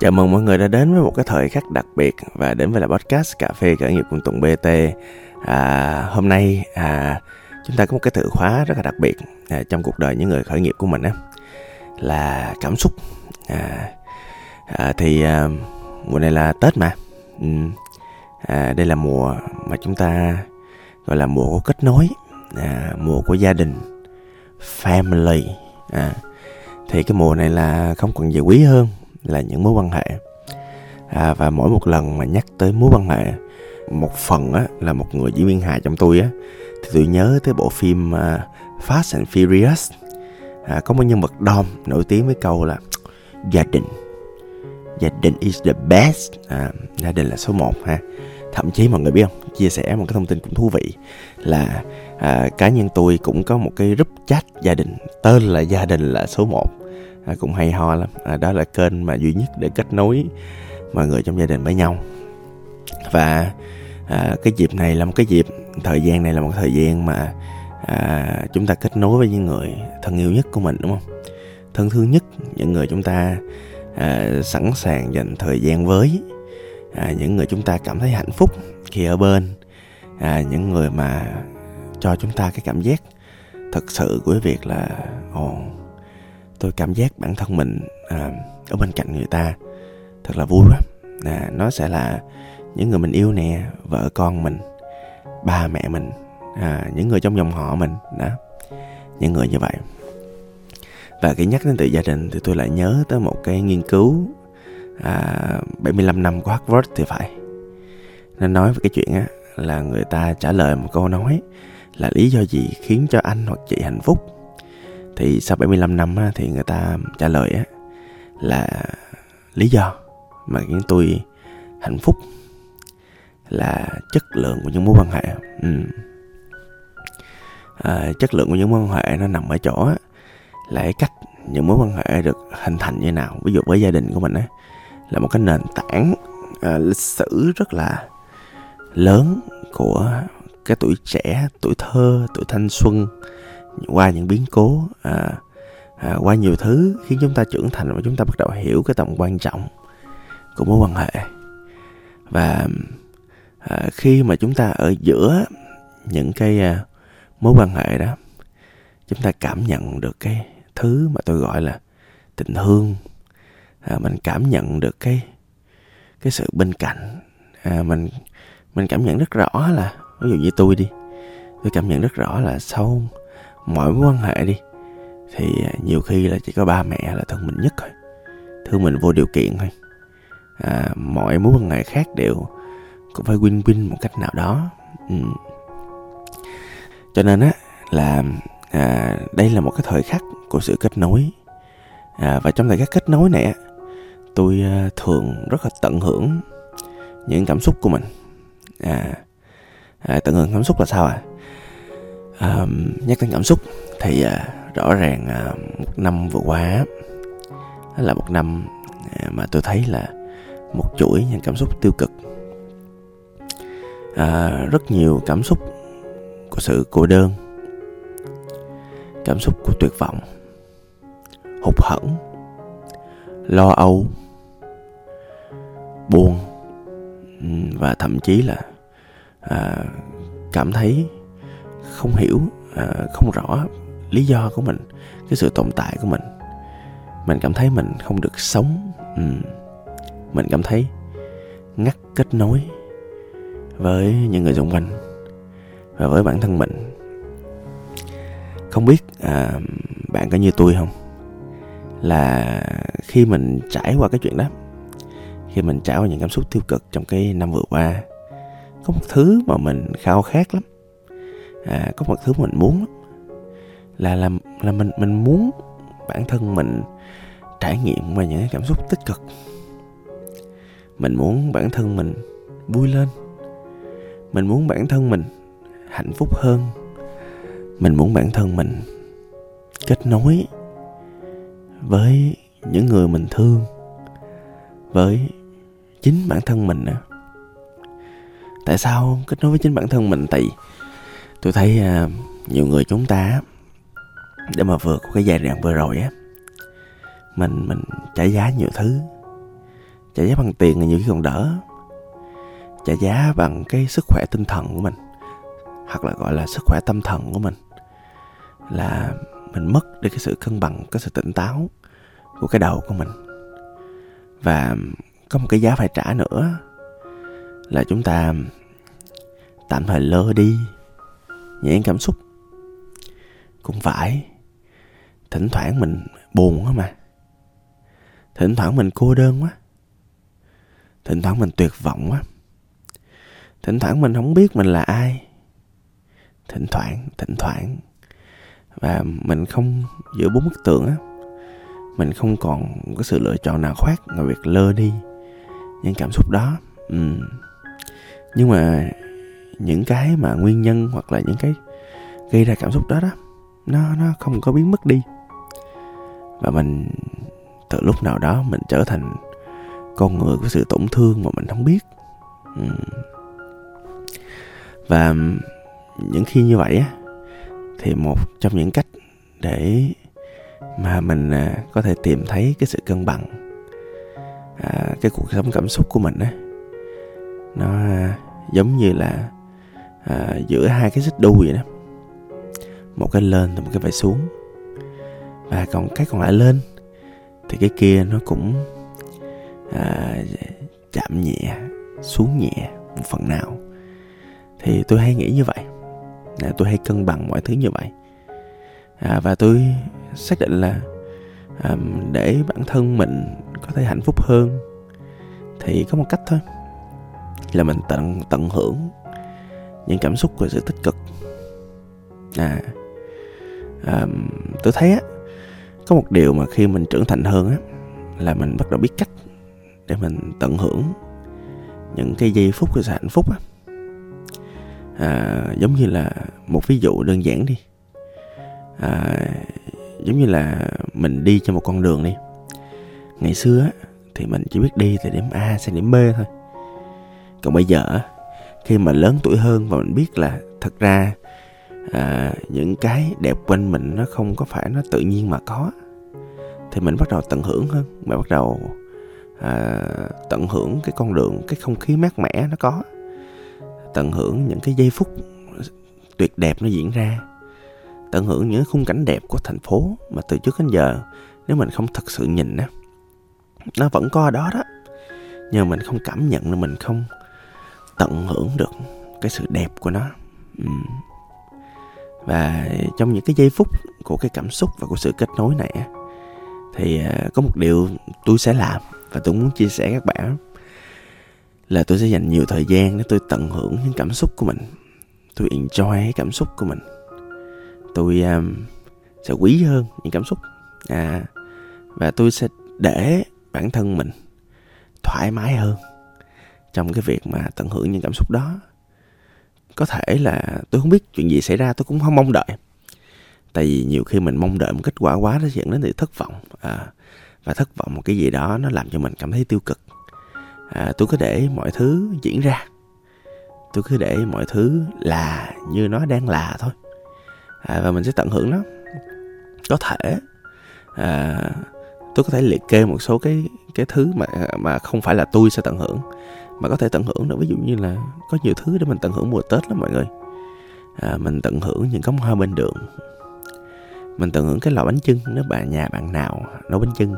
Chào mừng mọi người đã đến với một cái thời khắc đặc biệt và đến với là podcast cà phê khởi nghiệp cùng Tùng BT. À, hôm nay à, chúng ta có một cái từ khóa rất là đặc biệt à, trong cuộc đời những người khởi nghiệp của mình á là cảm xúc. À, à, thì à, mùa này là Tết mà. Ừ, à, đây là mùa mà chúng ta gọi là mùa của kết nối, à, mùa của gia đình, family. À, thì cái mùa này là không còn gì quý hơn là những mối quan hệ. À, và mỗi một lần mà nhắc tới mối quan hệ một phần á là một người diễn viên hài trong tôi á thì tôi nhớ tới bộ phim uh, Fast and Furious. À, có một nhân vật Dom nổi tiếng với câu là gia đình gia đình is the best. À, gia đình là số 1 ha. Thậm chí mọi người biết không? Chia sẻ một cái thông tin cũng thú vị là à, cá nhân tôi cũng có một cái group chat gia đình tên là gia đình là số 1 à, cũng hay ho lắm. À, đó là kênh mà duy nhất để kết nối mọi người trong gia đình với nhau. Và à, cái dịp này là một cái dịp thời gian này là một thời gian mà à, chúng ta kết nối với những người thân yêu nhất của mình đúng không? Thân thương nhất những người chúng ta à, sẵn sàng dành thời gian với. À, những người chúng ta cảm thấy hạnh phúc khi ở bên. À, những người mà cho chúng ta cái cảm giác thật sự của việc là ồ tôi cảm giác bản thân mình à, ở bên cạnh người ta thật là vui quá à, nó sẽ là những người mình yêu nè vợ con mình ba mẹ mình à, những người trong dòng họ mình đó. Những người như vậy. Và khi nhắc đến từ gia đình thì tôi lại nhớ tới một cái nghiên cứu à, 75 năm của Harvard thì phải. Nó nói về cái chuyện á là người ta trả lời một câu nói là lý do gì khiến cho anh hoặc chị hạnh phúc? Thì sau 75 năm á, thì người ta trả lời á, là lý do mà khiến tôi hạnh phúc là chất lượng của những mối quan hệ. Ừ. à, chất lượng của những mối quan hệ nó nằm ở chỗ á, là cái cách những mối quan hệ được hình thành như nào. Ví dụ với gia đình của mình á là một cái nền tảng à, lịch sử rất là lớn của cái tuổi trẻ tuổi thơ tuổi thanh xuân qua những biến cố à, à, qua nhiều thứ khiến chúng ta trưởng thành và chúng ta bắt đầu hiểu cái tầm quan trọng của mối quan hệ. Và à, khi mà chúng ta ở giữa những cái à, mối quan hệ đó chúng ta cảm nhận được cái thứ mà tôi gọi là tình thương. À, mình cảm nhận được cái cái sự bên cạnh. À, mình mình cảm nhận rất rõ là ví dụ như tôi đi tôi cảm nhận rất rõ là sau mọi mối quan hệ đi thì à, nhiều khi là chỉ có ba mẹ là thân mình nhất thôi. Thương mình vô điều kiện thôi. À, mọi mối quan hệ khác đều cũng phải win win một cách nào đó. Ừ. cho nên á là à, đây là một cái thời khắc của sự kết nối. À, và trong thời khắc kết nối này á tôi à, thường rất là tận hưởng những cảm xúc của mình. À, à tận hưởng cảm xúc là sao à? À, nhắc đến cảm xúc thì à, rõ ràng à, một năm vừa qua là một năm à, mà tôi thấy là một chuỗi những cảm xúc tiêu cực. À, rất nhiều cảm xúc của sự cô đơn cảm xúc của tuyệt vọng hụt hẫng lo âu buồn và thậm chí là à, cảm thấy không hiểu à, không rõ lý do của mình cái sự tồn tại của mình. Mình cảm thấy mình không được sống ừ. mình cảm thấy ngắt kết nối với những người xung quanh và với bản thân mình. Không biết à, bạn có như tôi không? Là khi mình trải qua cái chuyện đó khi mình trải qua những cảm xúc tiêu cực trong cái năm vừa qua có một thứ mà mình khao khát lắm à, có một thứ mình muốn là là là mình mình muốn bản thân mình trải nghiệm về những cảm xúc tích cực. Mình muốn bản thân mình vui lên. Mình muốn bản thân mình hạnh phúc hơn. Mình muốn bản thân mình kết nối với những người mình thương với chính bản thân mình nữa tại sao kết nối với chính bản thân mình? Tại tôi thấy uh, nhiều người chúng ta để mà vượt cái giai đoạn vừa rồi á mình mình trả giá nhiều thứ trả giá bằng tiền là nhiều khi còn đỡ trả giá bằng cái sức khỏe tinh thần của mình hoặc là gọi là sức khỏe tâm thần của mình là mình mất đi cái sự cân bằng cái sự tỉnh táo của cái đầu của mình. Và có một cái giá phải trả nữa là chúng ta tạm thời lơ đi những cảm xúc. Cũng phải. Thỉnh thoảng mình buồn quá mà. Thỉnh thoảng mình cô đơn quá. Thỉnh thoảng mình tuyệt vọng quá. Thỉnh thoảng mình không biết mình là ai. Thỉnh thoảng thỉnh thoảng. Và mình không, giữa bốn bức tường á, mình không còn có sự lựa chọn nào khác ngoài việc lơ đi những cảm xúc đó. Ừ. nhưng mà những cái mà nguyên nhân hoặc là những cái gây ra cảm xúc đó đó nó nó không có biến mất đi và mình từ lúc nào đó mình trở thành con người của sự tổn thương mà mình không biết ừ. và những khi như vậy á thì một trong những cách để mà mình à, có thể tìm thấy cái sự cân bằng à, cái cuộc sống cảm xúc của mình á nó à, giống như là à, giữa hai cái xích đu vậy đó. Một cái lên và một cái phải xuống. Và còn cái còn lại lên thì cái kia nó cũng à, chạm nhẹ xuống nhẹ một phần nào. Thì tôi hay nghĩ như vậy. À, tôi hay cân bằng mọi thứ như vậy. À, và tôi xác định là à, để bản thân mình có thể hạnh phúc hơn thì có một cách thôi. Là mình tận tận hưởng những cảm xúc của sự tích cực. À, à tôi thấy á có một điều mà khi mình trưởng thành hơn á là mình bắt đầu biết cách để mình tận hưởng những cái giây phút của sự hạnh phúc á. À, giống như là một ví dụ đơn giản đi. À, giống như là mình đi trên một con đường đi. Ngày xưa á thì mình chỉ biết đi từ điểm A sang điểm B thôi. Còn bây giờ khi mà lớn tuổi hơn và mình biết là thật ra à, những cái đẹp quanh mình nó không có phải nó tự nhiên mà có thì mình bắt đầu tận hưởng hơn. Mình bắt đầu à, tận hưởng cái con đường cái không khí mát mẻ nó có tận hưởng những cái giây phút tuyệt đẹp nó diễn ra tận hưởng những khung cảnh đẹp của thành phố mà từ trước đến giờ nếu mình không thật sự nhìn á nó vẫn có ở đó đó nhưng mà mình không cảm nhận là mình không tận hưởng được cái sự đẹp của nó. Ừ. Và trong những cái giây phút của cái cảm xúc và của sự kết nối này thì à, có một điều tôi sẽ làm và tôi muốn chia sẻ các bạn là tôi sẽ dành nhiều thời gian để tôi tận hưởng những cảm xúc của mình. Tôi enjoy cái cảm xúc của mình. Tôi um, sẽ quý hơn những cảm xúc. À, và tôi sẽ để bản thân mình thoải mái hơn trong cái việc mà tận hưởng những cảm xúc đó. Có thể là tôi không biết chuyện gì xảy ra tôi cũng không mong đợi. Tại vì nhiều khi mình mong đợi một kết quả quá nó dẫn đến sự thất vọng à, và thất vọng một cái gì đó nó làm cho mình cảm thấy tiêu cực. À, tôi cứ để mọi thứ diễn ra. Tôi cứ để mọi thứ là như nó đang là thôi. À, và mình sẽ tận hưởng nó. Có thể à, tôi có thể liệt kê một số cái cái thứ mà mà không phải là tôi sẽ tận hưởng mà có thể tận hưởng được. Ví dụ như là có nhiều thứ để mình tận hưởng mùa tết lắm mọi người. À, mình tận hưởng những cống hoa bên đường. Mình tận hưởng cái lò bánh chưng nếu bạn nhà bạn nào nấu bánh chưng.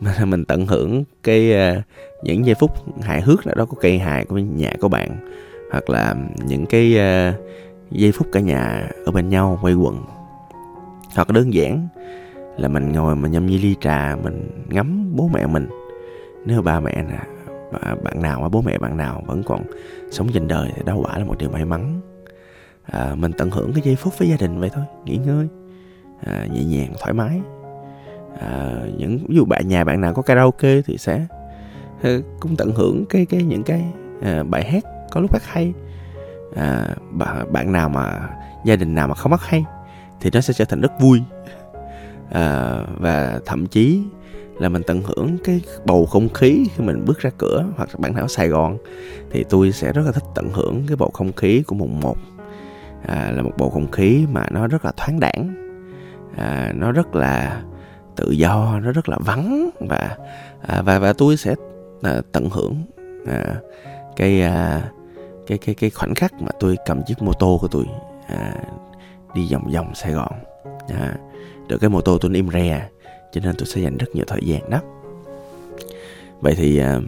Mà mình tận hưởng cái à, những giây phút hài hước nào đó có cây hài của nhà của bạn. Hoặc là những cái à, giây phút cả nhà ở bên nhau quay quần. Hoặc đơn giản là mình ngồi mà nhâm nhi ly trà mình ngắm bố mẹ mình. Nếu ba mẹ nè À, bạn nào bố mẹ bạn nào vẫn còn sống trên đời thì đó quả là một điều may mắn. À, mình tận hưởng cái giây phút với gia đình vậy thôi nghỉ ngơi à, nhẹ nhàng thoải mái. À, những ví dụ bạn nhà bạn nào có karaoke thì sẽ à, cũng tận hưởng cái cái những cái à, bài hát có lúc hát hay. À, bạn nào mà gia đình nào mà không hát hay thì nó sẽ trở thành rất vui. À, và thậm chí là mình tận hưởng cái bầu không khí khi mình bước ra cửa hoặc bản thảo Sài Gòn thì tôi sẽ rất là thích tận hưởng cái bầu không khí của mùng một. À, là một bầu không khí mà nó rất là thoáng đẳng à, nó rất là tự do nó rất là vắng và à, và và tôi sẽ à, tận hưởng à, cái à, cái cái cái khoảnh khắc mà tôi cầm chiếc mô tô của tôi à, đi vòng vòng Sài Gòn. À, được cái mô tô tôi im re cho nên tôi sẽ dành rất nhiều thời gian đó. Vậy thì à,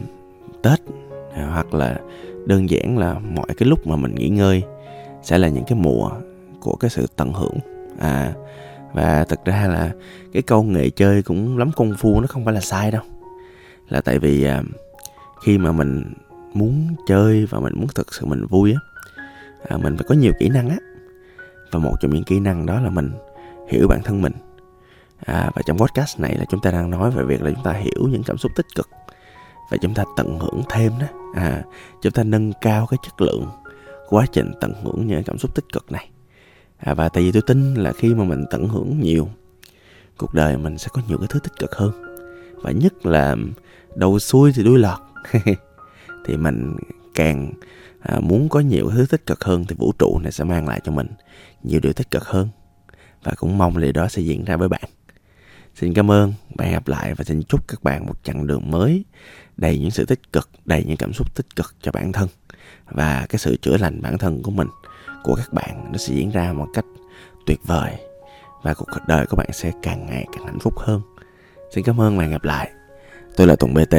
tết à, hoặc là đơn giản là mọi cái lúc mà mình nghỉ ngơi sẽ là những cái mùa của cái sự tận hưởng. À và thực ra là cái câu nghề chơi cũng lắm công phu nó không phải là sai đâu. Là tại vì à, khi mà mình muốn chơi và mình muốn thực sự mình vui á à, mình phải có nhiều kỹ năng á. Và một trong những kỹ năng đó là mình hiểu bản thân mình à, và trong podcast này là chúng ta đang nói về việc là chúng ta hiểu những cảm xúc tích cực. Và chúng ta tận hưởng thêm đó. À, chúng ta nâng cao cái chất lượng quá trình tận hưởng những cảm xúc tích cực này. À, và tại vì tôi tin là khi mà mình tận hưởng nhiều cuộc đời mình sẽ có nhiều cái thứ tích cực hơn. Và nhất là đầu xuôi thì đuôi lọt. Thì mình càng à, muốn có nhiều thứ tích cực hơn thì vũ trụ này sẽ mang lại cho mình nhiều điều tích cực hơn. Và cũng mong điều đó sẽ diễn ra với bạn xin cảm ơn bạn gặp lại và xin chúc các bạn một chặng đường mới, đầy những sự tích cực, đầy những cảm xúc tích cực cho bản thân. Và cái sự chữa lành bản thân của mình, của các bạn, nó sẽ diễn ra một cách tuyệt vời. Và cuộc đời của bạn sẽ càng ngày càng hạnh phúc hơn. Xin cảm ơn và hẹn gặp lại. Tôi là tùng bt